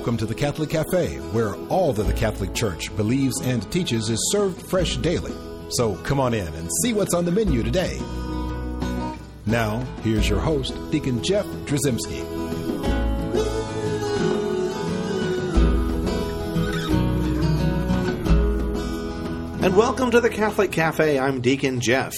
Welcome to the Catholic Cafe, where all that the Catholic Church believes and teaches is served fresh daily. So come on in and see what's on the menu today. Now, here's your host, Deacon Jeff Drzymala. And welcome to the Catholic Cafe. I'm Deacon Jeff.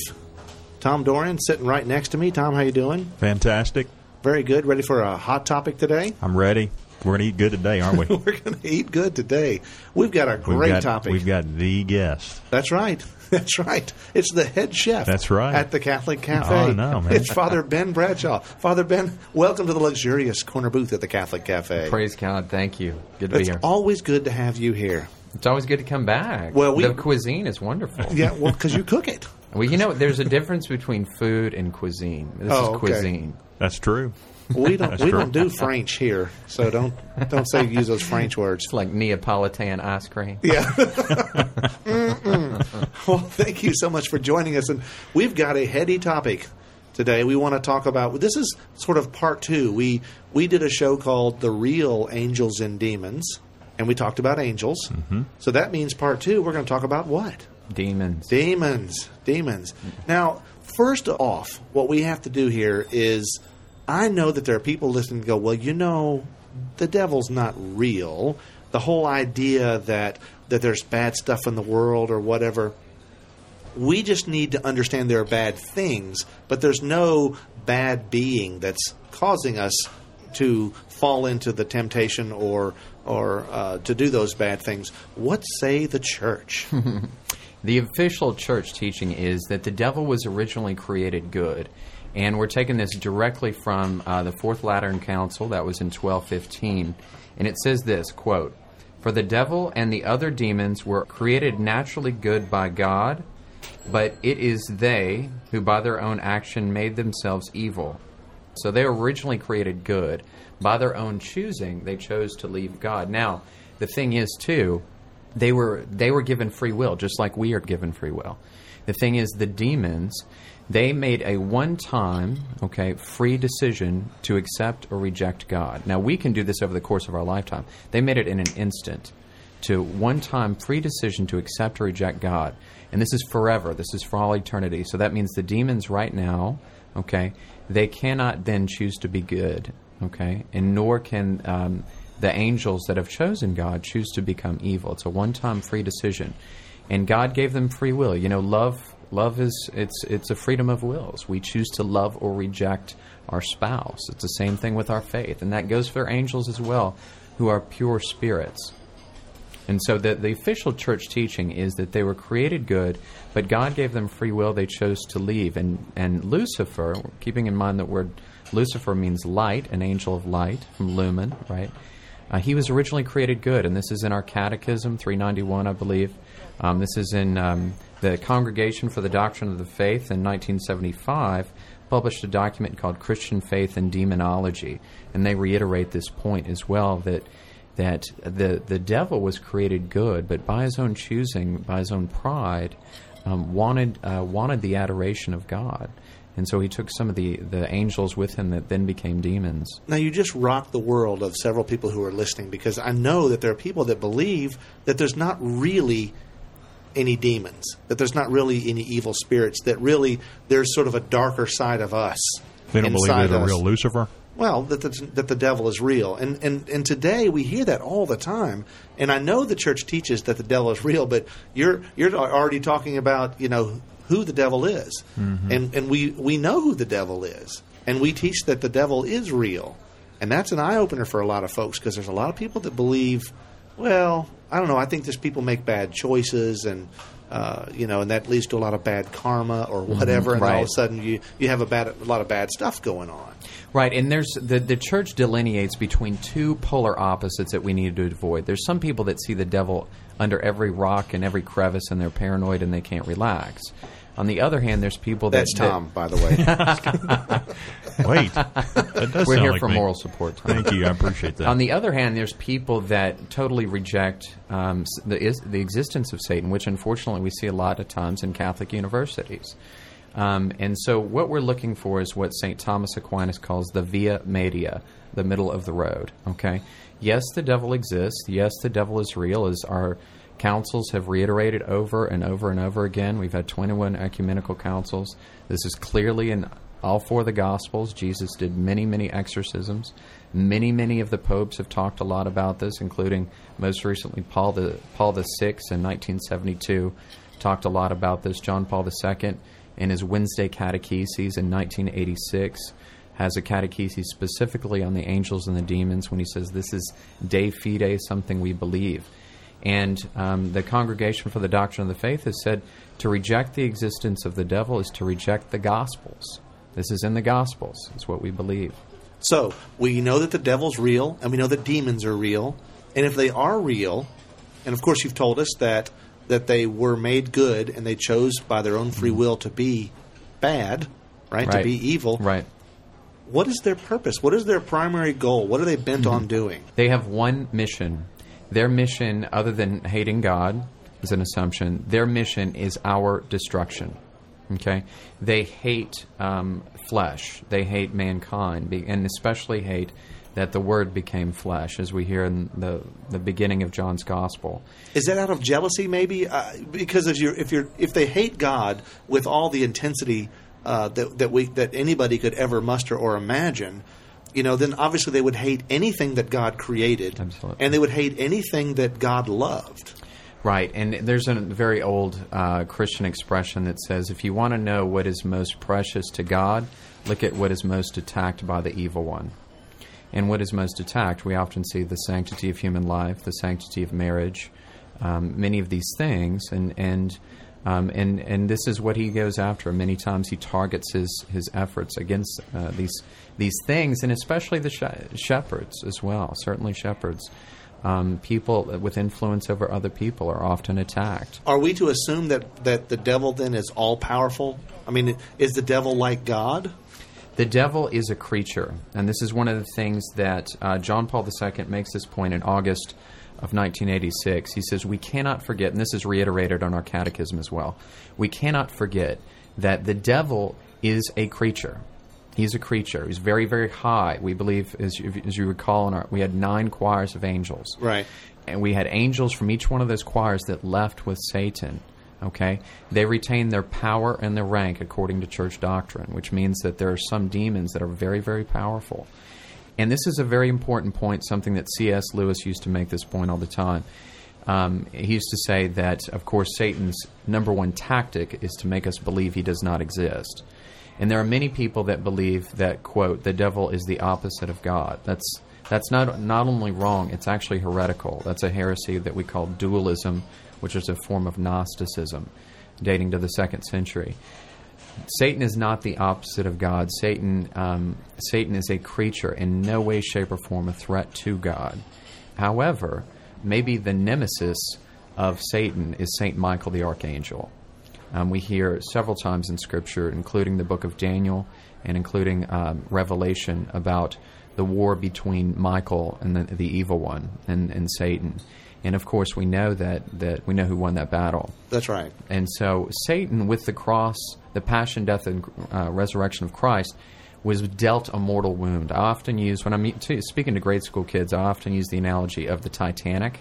Tom Doran sitting right next to me. Tom, how you doing? Fantastic. Very good. Ready for a hot topic today? I'm ready. We're going to eat good today, aren't we? We're going to eat good today. We've got a great we've got, topic. We've got the guest. That's right. That's right. It's the head chef. That's right. At the Catholic oh, Cafe. Oh, no, man. It's Father Ben Bradshaw. Father Ben, welcome to the luxurious corner booth at the Catholic Cafe. Praise God. Thank you. Good to it's be here. always good to have you here. It's always good to come back. Well, we- the cuisine is wonderful. Yeah, well, because you cook it. Well, you know, there's a difference between food and cuisine. This Oh, is okay. Cuisine. That's true. We don't. We true. don't do French here, so don't don't say use those French words. It's like Neapolitan ice cream. Yeah. Well, thank you so much for joining us. And we've got a heady topic today. We want to talk about this is sort of part two. We we did a show called The Real Angels and Demons, and we talked about angels. Mm-hmm. So that means part two, we're going to talk about what? Demons. Demons. Demons. Now, first off, what we have to do here is I know that there are people listening and go, well, you know, the devil's not real. The whole idea that that there's bad stuff in the world or whatever. We just need to understand there are bad things, but there's no bad being that's causing us to fall into the temptation or or uh, to do those bad things. What say the church? The official church teaching is that the devil was originally created good. And we're taking this directly from uh, the Fourth Lateran Council, that was in 1215. And it says this quote, For the devil and the other demons were created naturally good by God, but it is they who by their own action made themselves evil. So they were originally created good. By their own choosing, they chose to leave God. Now, the thing is, too, they were they were given free will, just like we are given free will. The thing is, the demons they made a one-time, okay, free decision to accept or reject God. Now we can do this over the course of our lifetime. They made it in an instant to one-time free decision to accept or reject God, and this is forever. This is for all eternity. So that means the demons right now, okay, they cannot then choose to be good, okay, and nor can um, the angels that have chosen God choose to become evil. It's a one-time free decision, and God gave them free will. You know, love love is it's it's a freedom of wills. We choose to love or reject our spouse. It's the same thing with our faith, and that goes for angels as well, who are pure spirits. And so the, the official church teaching is that they were created good, but God gave them free will. They chose to leave. And, and Lucifer, keeping in mind that word Lucifer means light, an angel of light, from lumen, right? Uh, he was originally created good, and this is in our Catechism 391, I believe. Um, this is in um, the Congregation for the Doctrine of the Faith in 1975, published a document called Christian Faith and Demonology, and they reiterate this point as well that that the the devil was created good, but by his own choosing, by his own pride, um, wanted uh, wanted the adoration of God, and so he took some of the the angels with him that then became demons. Now, you just rocked the world of several people who are listening because I know that there are people that believe that there's not really any demons, that there's not really any evil spirits, that really there's sort of a darker side of us. They don't believe there's a real Lucifer. Well, that the, that the devil is real, and, and and today we hear that all the time. And I know the church teaches that the devil is real, but you're you're already talking about you know who the devil is, mm-hmm. and and we we know who the devil is, and we teach that the devil is real, and that's an eye opener for a lot of folks because there's a lot of people that believe. Well, I don't know. I think there's people make bad choices and. Uh, you know, and that leads to a lot of bad karma or whatever, and all of a sudden you, you have a bad a lot of bad stuff going on. Right, and there's the the church delineates between two polar opposites that we need to avoid. There's some people that see the devil under every rock and every crevice, and they're paranoid and they can't relax. On the other hand, there's people that That's that- Tom, by the way. Wait, that does We're sound here like for me. moral support. Tom. Thank you. I appreciate that. On the other hand, there's people that totally reject um, the, is, the existence of Satan, which unfortunately we see a lot of times in Catholic universities. Um, and so, what we're looking for is what St. Thomas Aquinas calls the via media, the middle of the road. Okay? Yes, the devil exists. Yes, the devil is real, as our councils have reiterated over and over and over again. We've had 21 ecumenical councils. This is clearly in all four of the Gospels. Jesus did many, many exorcisms. Many, many of the popes have talked a lot about this, including most recently Paul the Paul the Sixth in 1972 talked a lot about this. John Paul II in his Wednesday catecheses in 1986 has a catechesis specifically on the angels and the demons when he says this is de fide, something we believe. And um, the Congregation for the Doctrine of the Faith has said to reject the existence of the devil is to reject the Gospels. This is in the Gospels. It's what we believe. So we know that the devil's real, and we know that demons are real. And if they are real, and of course you've told us that that they were made good and they chose by their own free will to be bad, right? To be evil. Right. What is their purpose? What is their primary goal? What are they bent Mm-hmm. on doing? They have one mission. Their mission, other than hating God, is an assumption. Their mission is our destruction. Okay, they hate um, flesh. They hate mankind, and especially hate that the Word became flesh, as we hear in the the beginning of John's Gospel. Is that out of jealousy, maybe? Uh, because if you're if you're if they hate God with all the intensity uh, that that we that anybody could ever muster or imagine, you know, then obviously they would hate anything that God created, Absolutely. and they would hate anything that God loved. Right, and there's a very old uh, Christian expression that says, if you want to know what is most precious to God, look at what is most attacked by the evil one. And what is most attacked, we often see the sanctity of human life, the sanctity of marriage, um, many of these things, and and um, and and this is what he goes after. Many times he targets his his efforts against uh, these these things, and especially the she- shepherds as well. Certainly shepherds. Um, people with influence over other people are often attacked. Are we to assume that that the devil then is all powerful? I mean, is the devil like God? The devil is a creature, and this is one of the things that uh, John Paul II makes this point in August of 1986. He says, We cannot forget, and this is reiterated on our catechism as well, we cannot forget that the devil is a creature. He's a creature. He's very, very high. We believe, as you, as you recall, in our, we had nine choirs of angels. Right. And we had angels from each one of those choirs that left with Satan. Okay? They retain their power and their rank according to church doctrine, which means that there are some demons that are very, very powerful. And this is a very important point, something that C.S. Lewis used to make this point all the time. Um, he used to say that, of course, Satan's number one tactic is to make us believe he does not exist. And there are many people that believe that, quote, the devil is the opposite of God. That's, that's not, not only wrong, it's actually heretical. That's a heresy that we call dualism, which is a form of Gnosticism dating to the second century. Satan is not the opposite of God. Satan, um, Satan is a creature, in no way, shape, or form a threat to God. However, maybe the nemesis of Satan is Saint Michael the Archangel. Um, we hear several times in Scripture, including the book of Daniel and including um, Revelation, about the war between Michael and the, the evil one and, and Satan. And of course, we know that, that we know who won that battle. That's right. And so Satan, with the cross, the passion, death, and uh, resurrection of Christ, was dealt a mortal wound. I often use, when I'm speaking to grade school kids, I often use the analogy of the Titanic.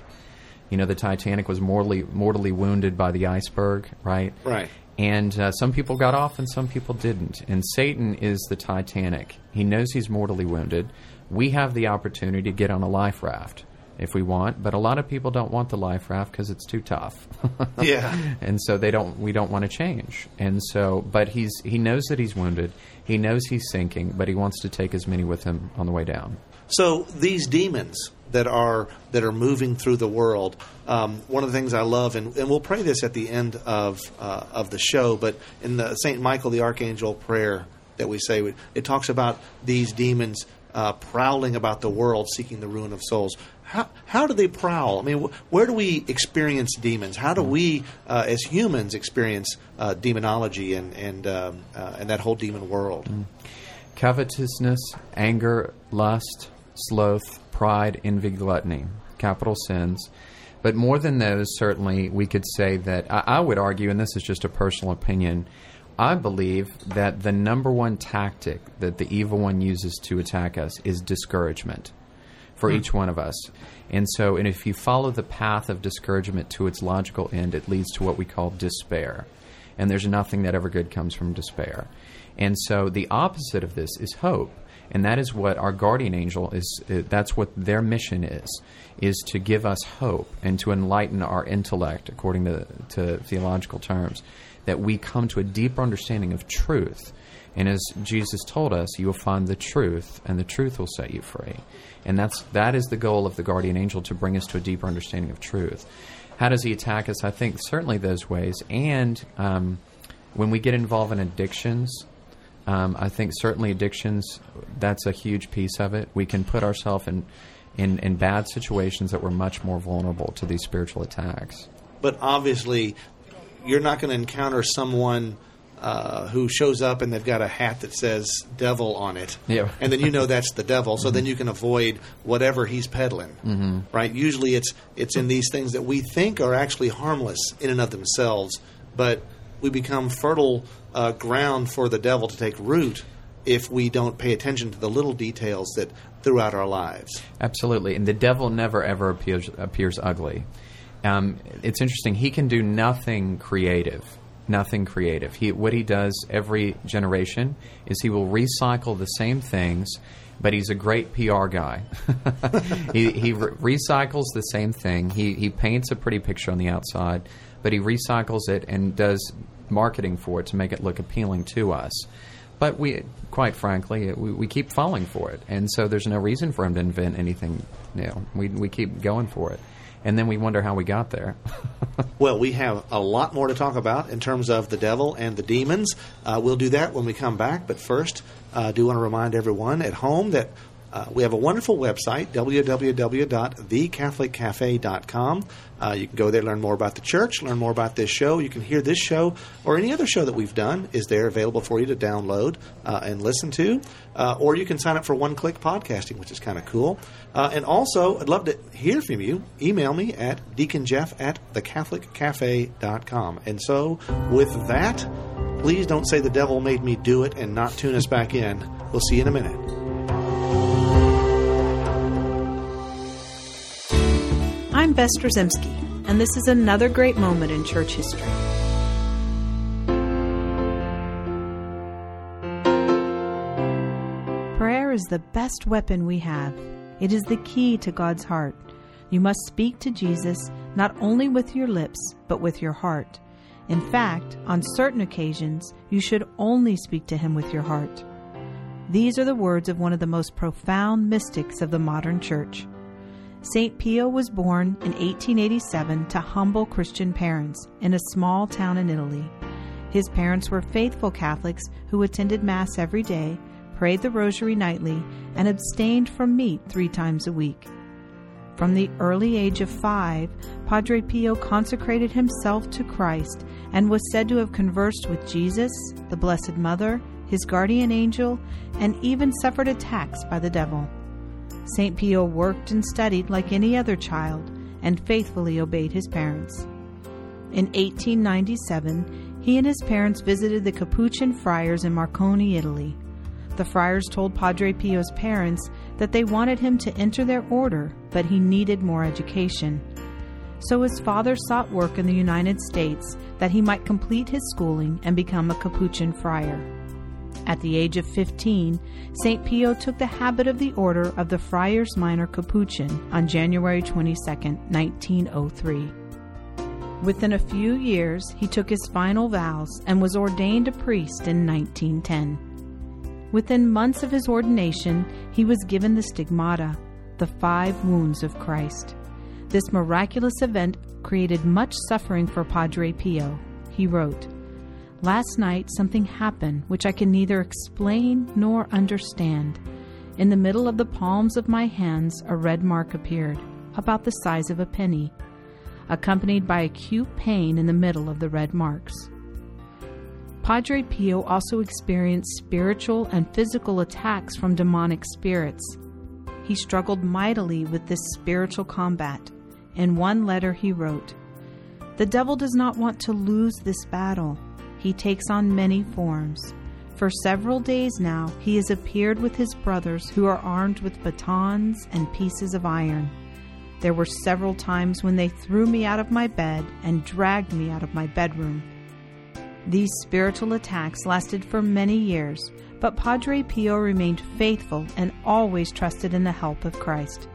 You know, the Titanic was mortally, mortally wounded by the iceberg, right? Right. And uh, some people got off and some people didn't. And Satan is the Titanic. He knows he's mortally wounded. We have the opportunity to get on a life raft if we want, but a lot of people don't want the life raft because it's too tough. Yeah. and so they don't. We don't want to change. And so, but he's he knows that he's wounded. He knows he's sinking, but he wants to take as many with him on the way down. So these demons that are that are moving through the world. Um, one of the things I love, and, and we'll pray this at the end of uh, of the show, but in the Saint Michael the Archangel prayer that we say, it talks about these demons uh, prowling about the world, seeking the ruin of souls. How, how do they prowl? I mean, wh- where do we experience demons? How do we, uh, as humans, experience uh, demonology and and um, uh, and that whole demon world? Covetousness, anger, lust, sloth, pride, envy, gluttony, capital sins. But more than those, certainly, we could say that I, I would argue, and this is just a personal opinion, I believe that the number one tactic that the evil one uses to attack us is discouragement for each one of us. And so, and if you follow the path of discouragement to its logical end, it leads to what we call despair. And there's nothing that ever good comes from despair. And so, the opposite of this is hope. And that is what our guardian angel is, uh, that's what their mission is, is to give us hope and to enlighten our intellect, according to, to theological terms, that we come to a deeper understanding of truth. And as Jesus told us, you will find the truth, and the truth will set you free. And that's that is the goal of the guardian angel to bring us to a deeper understanding of truth. How does he attack us? I think certainly those ways. And um, when we get involved in addictions, um, I think certainly addictions, that's a huge piece of it. We can put ourselves in, in, in bad situations that we're much more vulnerable to these spiritual attacks. But obviously, you're not going to encounter someone uh, who shows up and they've got a hat that says devil on it. Yeah. And then you know that's the devil, so then you can avoid whatever he's peddling. Mm-hmm. Right? Usually it's it's in these things that we think are actually harmless in and of themselves, but we become fertile uh, ground for the devil to take root if we don't pay attention to the little details that throughout our lives. Absolutely, and the devil never ever appears appears ugly. Um, it's interesting; he can do nothing creative. Nothing creative. He what he does every generation is he will recycle the same things, but he's a great PR guy. he he re- recycles the same thing. He he paints a pretty picture on the outside, but he recycles it and does marketing for it to make it look appealing to us. But we, quite frankly, we, we keep falling for it, and so there's no reason for him to invent anything new. We we keep going for it, and then we wonder how we got there. Well, we have a lot more to talk about in terms of the devil and the demons. Uh, we'll do that when we come back. But first, uh, I do want to remind everyone at home that uh, we have a wonderful website, www.thecatholiccafe.com. Uh, you can go there, learn more about the church, learn more about this show. You can hear this show or any other show that we've done is there available for you to download uh, and listen to. Uh, or you can sign up for one click podcasting, which is kind of cool. Uh, and also, I'd love to hear from you. Email me at deaconjeff at thecatholiccafe.com. And so, with that, please don't say the devil made me do it and not tune us back in. We'll see you in a minute. I'm Bess and this is another great moment in church history. Prayer is the best weapon we have. It is the key to God's heart. You must speak to Jesus not only with your lips, but with your heart. In fact, on certain occasions, you should only speak to Him with your heart. These are the words of one of the most profound mystics of the modern church. St. Pio was born in 1887 to humble Christian parents in a small town in Italy. His parents were faithful Catholics who attended Mass every day, prayed the Rosary nightly, and abstained from meat three times a week. From the early age of five, Padre Pio consecrated himself to Christ and was said to have conversed with Jesus, the Blessed Mother, his guardian angel, and even suffered attacks by the devil. St. Pio worked and studied like any other child and faithfully obeyed his parents. In 1897, he and his parents visited the Capuchin friars in Morcone, Italy. The friars told Padre Pio's parents that they wanted him to enter their order, but he needed more education. So his father sought work in the United States that he might complete his schooling and become a Capuchin friar. At the age of 15, St. Pio took the habit of the Order of the Friars Minor Capuchin on January 22, 1903. Within a few years, he took his final vows and was ordained a priest in 1910. Within months of his ordination, he was given the stigmata, the five wounds of Christ. This miraculous event created much suffering for Padre Pio. He wrote, Last night something happened which I can neither explain nor understand. In the middle of the palms of my hands, a red mark appeared, about the size of a penny, accompanied by acute pain in the middle of the red marks. Padre Pio also experienced spiritual and physical attacks from demonic spirits. He struggled mightily with this spiritual combat. In one letter, he wrote, The devil does not want to lose this battle. He takes on many forms. For several days now, he has appeared with his brothers who are armed with batons and pieces of iron. There were several times when they threw me out of my bed and dragged me out of my bedroom. These spiritual attacks lasted for many years, but Padre Pio remained faithful and always trusted in the help of Christ.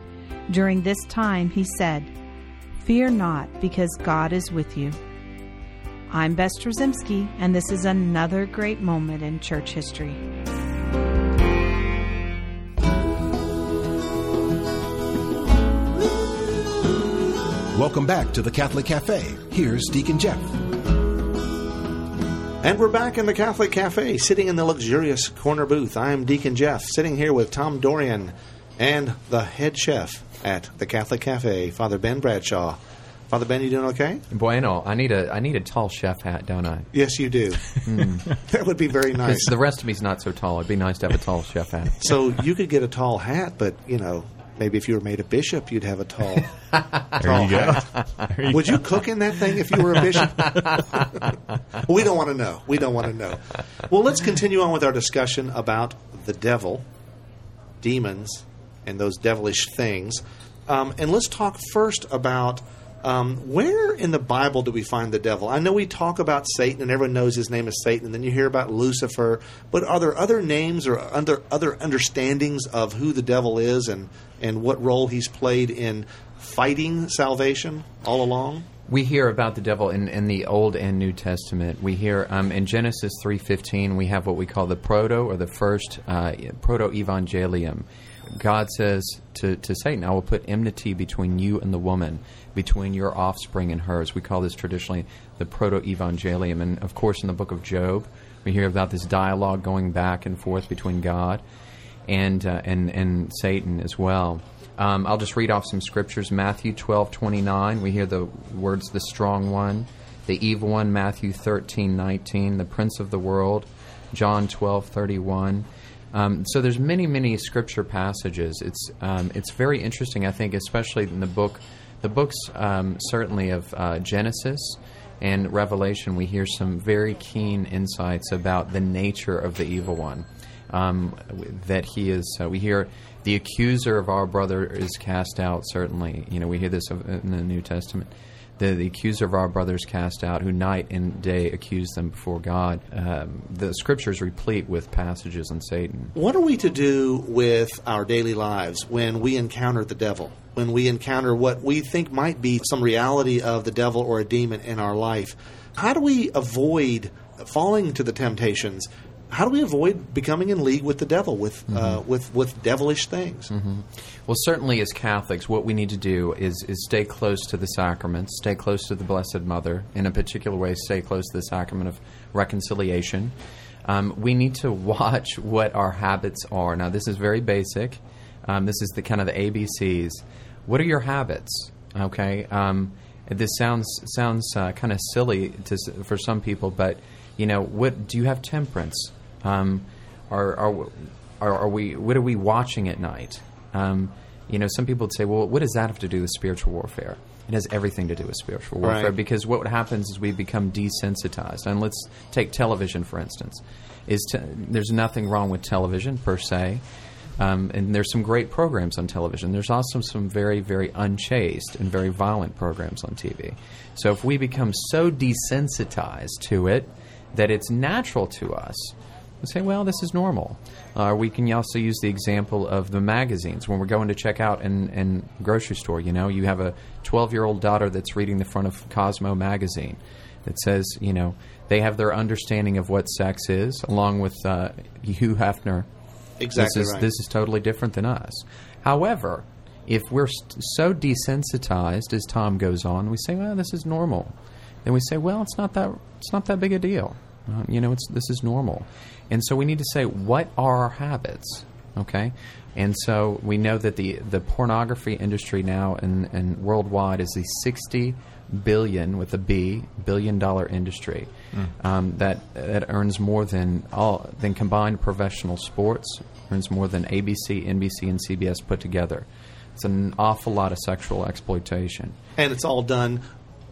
During this time, he said, Fear not, because God is with you. I'm Bess Drzymala, and this is another great moment in church history. Welcome back to the Catholic Cafe. Here's Deacon Jeff. And we're back in the Catholic Cafe, sitting in the luxurious corner booth. I am Deacon Jeff, sitting here with Tom Dorian and the head chef at the Catholic Cafe, Father Ben Bradshaw. Father Ben, you doing okay? Bueno, I need a I need a tall chef hat, don't I? Yes, you do. that would be very nice. the rest of me's not so tall. It'd be nice to have a tall chef hat. So you could get a tall hat, but you know, maybe if you were made a bishop, you'd have a tall. There you go. There you Would you cook in that thing if you were a bishop? we don't want to know. We don't want to know. Well, let's continue on with our discussion about the devil, demons, and those devilish things. Um, and let's talk first about um, where in the Bible do we find the devil? I know we talk about Satan, and everyone knows his name is Satan, and then you hear about Lucifer. But are there other names or other other understandings of who the devil is and and what role he's played in fighting salvation all along? We hear about the devil in, in the Old and New Testament. We hear um, in Genesis three fifteen. We have what we call the proto or the first uh, proto evangelium. God says to, to Satan, "I will put enmity between you and the woman, between your offspring and hers." We call this traditionally the proto evangelium. And of course, in the book of Job, we hear about this dialogue going back and forth between God and uh, and and Satan as well. Um, I'll just read off some scriptures. Matthew twelve twenty nine. We hear the words "the strong one," the evil one. Matthew thirteen nineteen. The prince of the world. John twelve thirty one. Um, so there's many many scripture passages. It's um, it's very interesting. I think, especially in the book, the books um, certainly of uh, Genesis and Revelation, we hear some very keen insights about the nature of the evil one. Um, that he is, uh, we hear the accuser of our brother is cast out. Certainly, you know, we hear this in the New Testament. The, the accuser of our brothers cast out, who night and day accuse them before God. Um, the scriptures replete with passages on Satan. What are we to do with our daily lives when we encounter the devil? When we encounter what we think might be some reality of the devil or a demon in our life? How do we avoid falling to the temptations? How do we avoid becoming in league with the devil, with uh, with with devilish things? Well, certainly as Catholics, what we need to do is, is stay close to the sacraments, stay close to the Blessed Mother, in a particular way, stay close to the sacrament of reconciliation. Um, we need to watch what our habits are. Now, this is very basic. Um, this is the kind of the ABCs. What are your habits? Okay. Um, this sounds sounds uh, kind of silly to, for some people, but you know, what do you have temperance? Um, are, are are are we? What are we watching at night? Um, you know, some people would say, "Well, what does that have to do with spiritual warfare?" It has everything to do with spiritual warfare Right. because what happens is we become desensitized. And let's take television for instance. Is te- there's nothing wrong with television per se, um, and there's some great programs on television. There's also some very, very unchaste and very violent programs on TV. So if we become so desensitized to it that it's natural to us, we say, well, this is normal. Uh, we can also use the example of the magazines when we're going to check out in, in grocery store. You know, you have a 12 year old daughter that's reading the front of Cosmo magazine that says, you know, they have their understanding of what sex is, along with uh, Hugh Hefner. Exactly this is, right. This is totally different than us. However, if we're st- so desensitized as time goes on, we say, well, this is normal. Then we say, well, it's not that it's not that big a deal. Uh, you know, it's this is normal. And so we need to say, what are our habits? Okay, and so we know that the the pornography industry now and and worldwide is the sixty billion with a B billion dollar industry um, that that earns more than all than combined professional sports earns more than ABC, NBC, and CBS put together. It's an awful lot of sexual exploitation. and it's all done.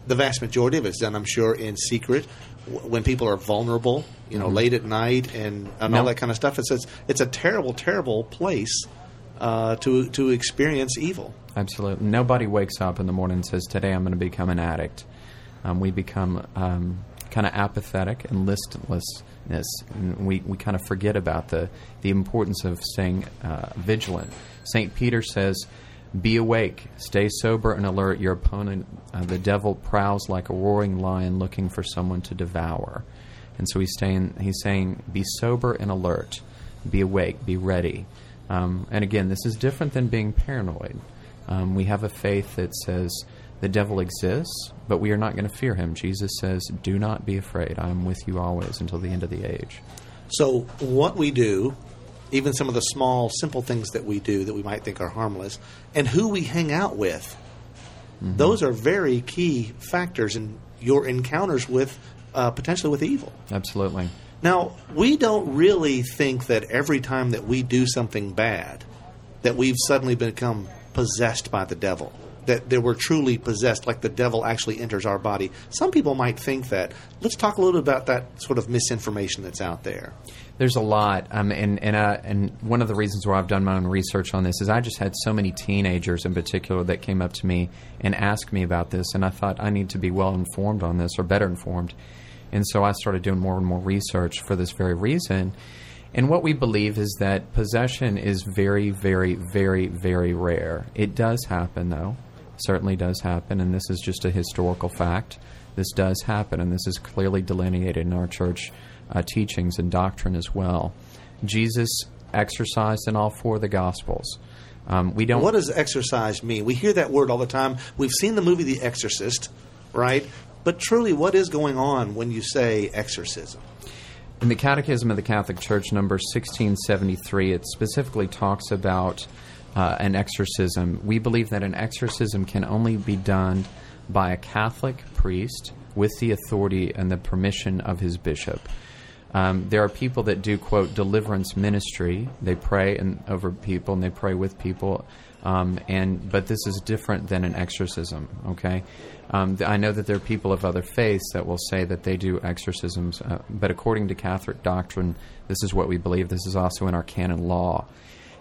The vast majority of it's done, I'm sure, in secret when people are vulnerable, you know, late at night and, and No. all that kind of stuff. It's it's, it's a terrible, terrible place uh, to to experience evil. Absolutely. Nobody wakes up in the morning and says, Today I'm going to become an addict. Um, we become um, kind of apathetic and listlessness. And we, we kind of forget about the, the importance of staying uh, vigilant. St. Peter says, Be awake, stay sober and alert. Your opponent, uh, the devil, prowls like a roaring lion looking for someone to devour. And so he's saying, he's saying Be sober and alert, be awake, be ready. Um, and again, this is different than being paranoid. Um, we have a faith that says the devil exists, but we are not going to fear him. Jesus says, Do not be afraid. I am with you always until the end of the age. So what we do, even some of the small, simple things that we do that we might think are harmless, and who we hang out with, those are very key factors in your encounters with uh, potentially with evil. Absolutely. Now, we don't really think that every time that we do something bad, that we've suddenly become possessed by the devil. That, that we're truly possessed, like the devil actually enters our body. Some people might think that. Let's talk a little bit about that sort of misinformation that's out there. There's a lot, um, and and uh, and one of the reasons why I've done my own research on this is I just had so many teenagers in particular that came up to me and asked me about this, and I thought I need to be well informed on this or better informed, and so I started doing more and more research for this very reason. And what we believe is that possession is very, very, very, very rare. It does happen, though. Certainly does happen, and this is just a historical fact. This does happen, and this is clearly delineated in our church uh, teachings and doctrine as well. Jesus exorcised in all four of the Gospels. Um, we don't. What does exorcise mean? We hear that word all the time. We've seen the movie The Exorcist, right? But truly, what is going on when you say exorcism? In the Catechism of the Catholic Church, number 1673, it specifically talks about uh, an exorcism. We believe that an exorcism can only be done by a Catholic priest with the authority and the permission of his bishop. Um, there are people that do quote deliverance ministry. They pray and over people and they pray with people, um, and but this is different than an exorcism. Okay, um, th- I know that there are people of other faiths that will say that they do exorcisms, uh, but according to Catholic doctrine, this is what we believe. This is also in our canon law,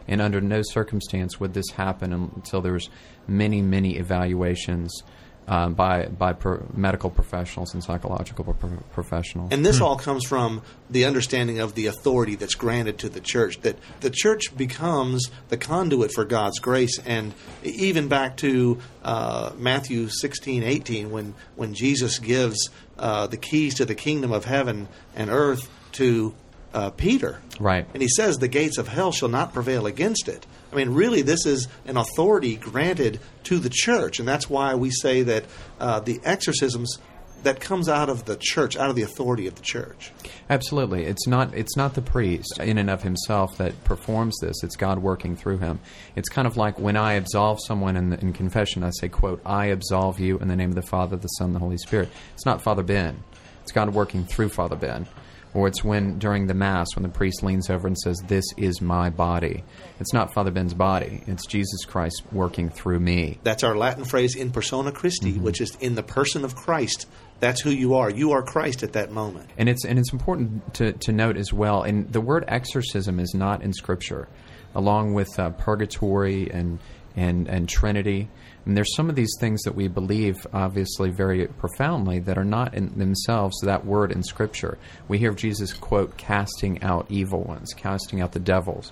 and under no circumstance would this happen until there's many, many evaluations. Um, by by pro- medical professionals and psychological pro- professionals. And this all comes from the understanding of the authority that's granted to the church. That the church becomes the conduit for God's grace. And even back to uh, Matthew 16, 18, when, when Jesus gives uh, the keys to the kingdom of heaven and earth to uh, Peter. Right. And he says, The gates of hell shall not prevail against it. I mean, really, this is an authority granted to the church. And that's why we say that uh, the exorcisms that comes out of the church, out of the authority of the church. Absolutely, it's not it's not the priest in and of himself that performs this. It's God working through him. It's kind of like when I absolve someone in, the, in confession. I say, "quote I absolve you in the name of the Father, the Son, the Holy Spirit." It's not Father Ben. It's God working through Father Ben. Or it's when during the Mass when the priest leans over and says, "This is my body." It's not Father Ben's body. It's Jesus Christ working through me. That's our Latin phrase in persona Christi, which is in the person of Christ. That's who you are. You are Christ at that moment. And it's and it's important to, to note as well. And the word exorcism is not in Scripture, along with uh, purgatory and and and Trinity. And there's some of these things that we believe, obviously, very profoundly, that are not in themselves that word in Scripture. We hear of Jesus quote casting out evil ones, casting out the devils,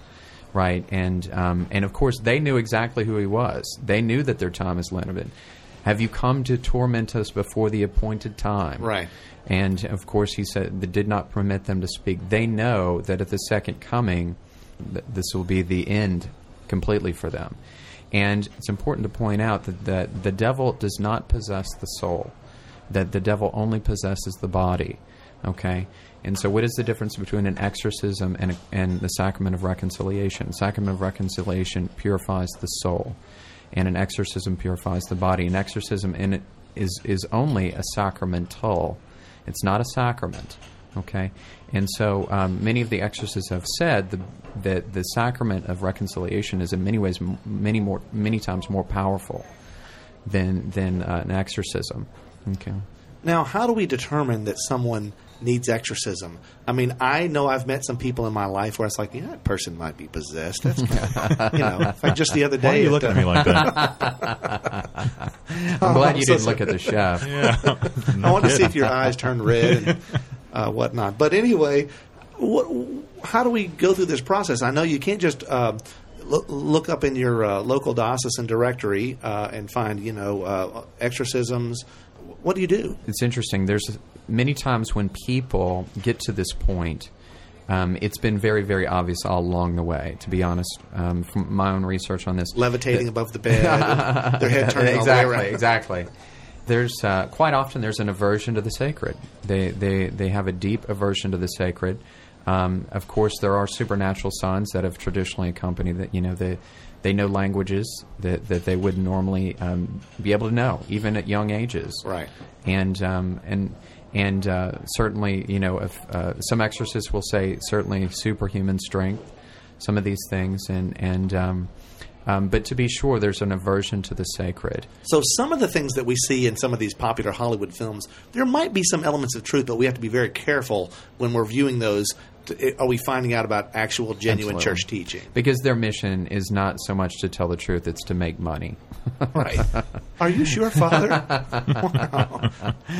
right? And um, and of course, they knew exactly who he was. They knew that their time is limited. Have you come to torment us before the appointed time? Right. And of course, he said that did not permit them to speak. They know that at the second coming, th- this will be the end completely for them. And it's important to point out that, that the devil does not possess the soul, that the devil only possesses the body. Okay? And so, what is the difference between an exorcism and, a, and the sacrament of reconciliation? The sacrament of reconciliation purifies the soul, and an exorcism purifies the body. An exorcism in it is, is only a sacramental, it's not a sacrament. Okay, and so um, many of the exorcists have said the, that the sacrament of reconciliation is in many ways, m- many more, many times more powerful than than uh, an exorcism. Okay, Now, how do we determine that someone needs exorcism? I mean, I know I've met some people in my life where it's like, yeah, that person might be possessed. That's you know, like just the other day. Why are you at, looking at me like that? I'm glad you so didn't look at the chef. yeah. I want to see if your eyes turn red and uh, whatnot. But anyway, what, how do we go through this process? I know you can't just uh, loo- look up in your uh, local diocesan directory uh, and find, you know, uh, exorcisms. What do you do? It's interesting. There's many times when people get to this point. Um, it's been very, very obvious all along the way. To be honest, um, from my own research on this, Levitating above the bed, their head turning all the way exactly, exactly. There's uh, quite often there's an aversion to the sacred. They they they have a deep aversion to the sacred. Um, of course, there are supernatural signs that have traditionally accompanied that. You know, they they know languages that, that they wouldn't normally um, be able to know, even at young ages. Right. And um, and and uh, certainly, you know, if uh, some exorcists will say certainly superhuman strength, some of these things, and and um, but to be sure, there's an aversion to the sacred. So some of the things that we see in some of these popular Hollywood films, there might be some elements of truth, but we have to be very careful when we're viewing those. To, are we finding out about actual, genuine Absolutely. church teaching? Because their mission is not so much to tell the truth; it's to make money. Right. Are you sure, Father? wow.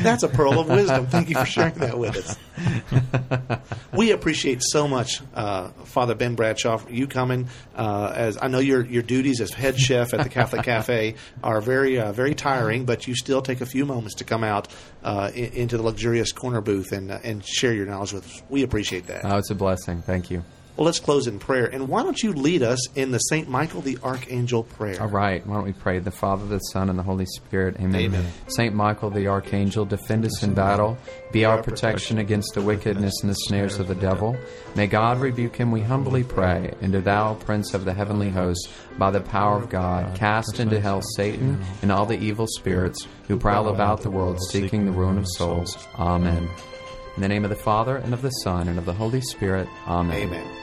That's a pearl of wisdom. Thank you for sharing that with us. we appreciate so much, uh, Father Ben Bradshaw, you coming. Uh, as I know your your duties as head chef at the Catholic Cafe are very uh, very tiring, but you still take a few moments to come out uh, in, into the luxurious corner booth and uh, and share your knowledge with us. We appreciate that. Oh, it's a blessing. Thank you. Well, let's close in prayer. And why don't you lead us in the Saint Michael the Archangel prayer? All right. Why don't we pray? The Father, the Son, and the Holy Spirit. Amen. Amen. Saint Michael, the Archangel, defend us in battle. Be our protection against the wickedness and the snares of the devil. May God rebuke him, we humbly pray. And do thou, Prince of the heavenly host, by the power of God, cast into hell Satan and all the evil spirits who prowl about the world seeking the ruin of souls. Amen. In the name of the Father, and of the Son, and of the Holy Spirit. Amen. Amen.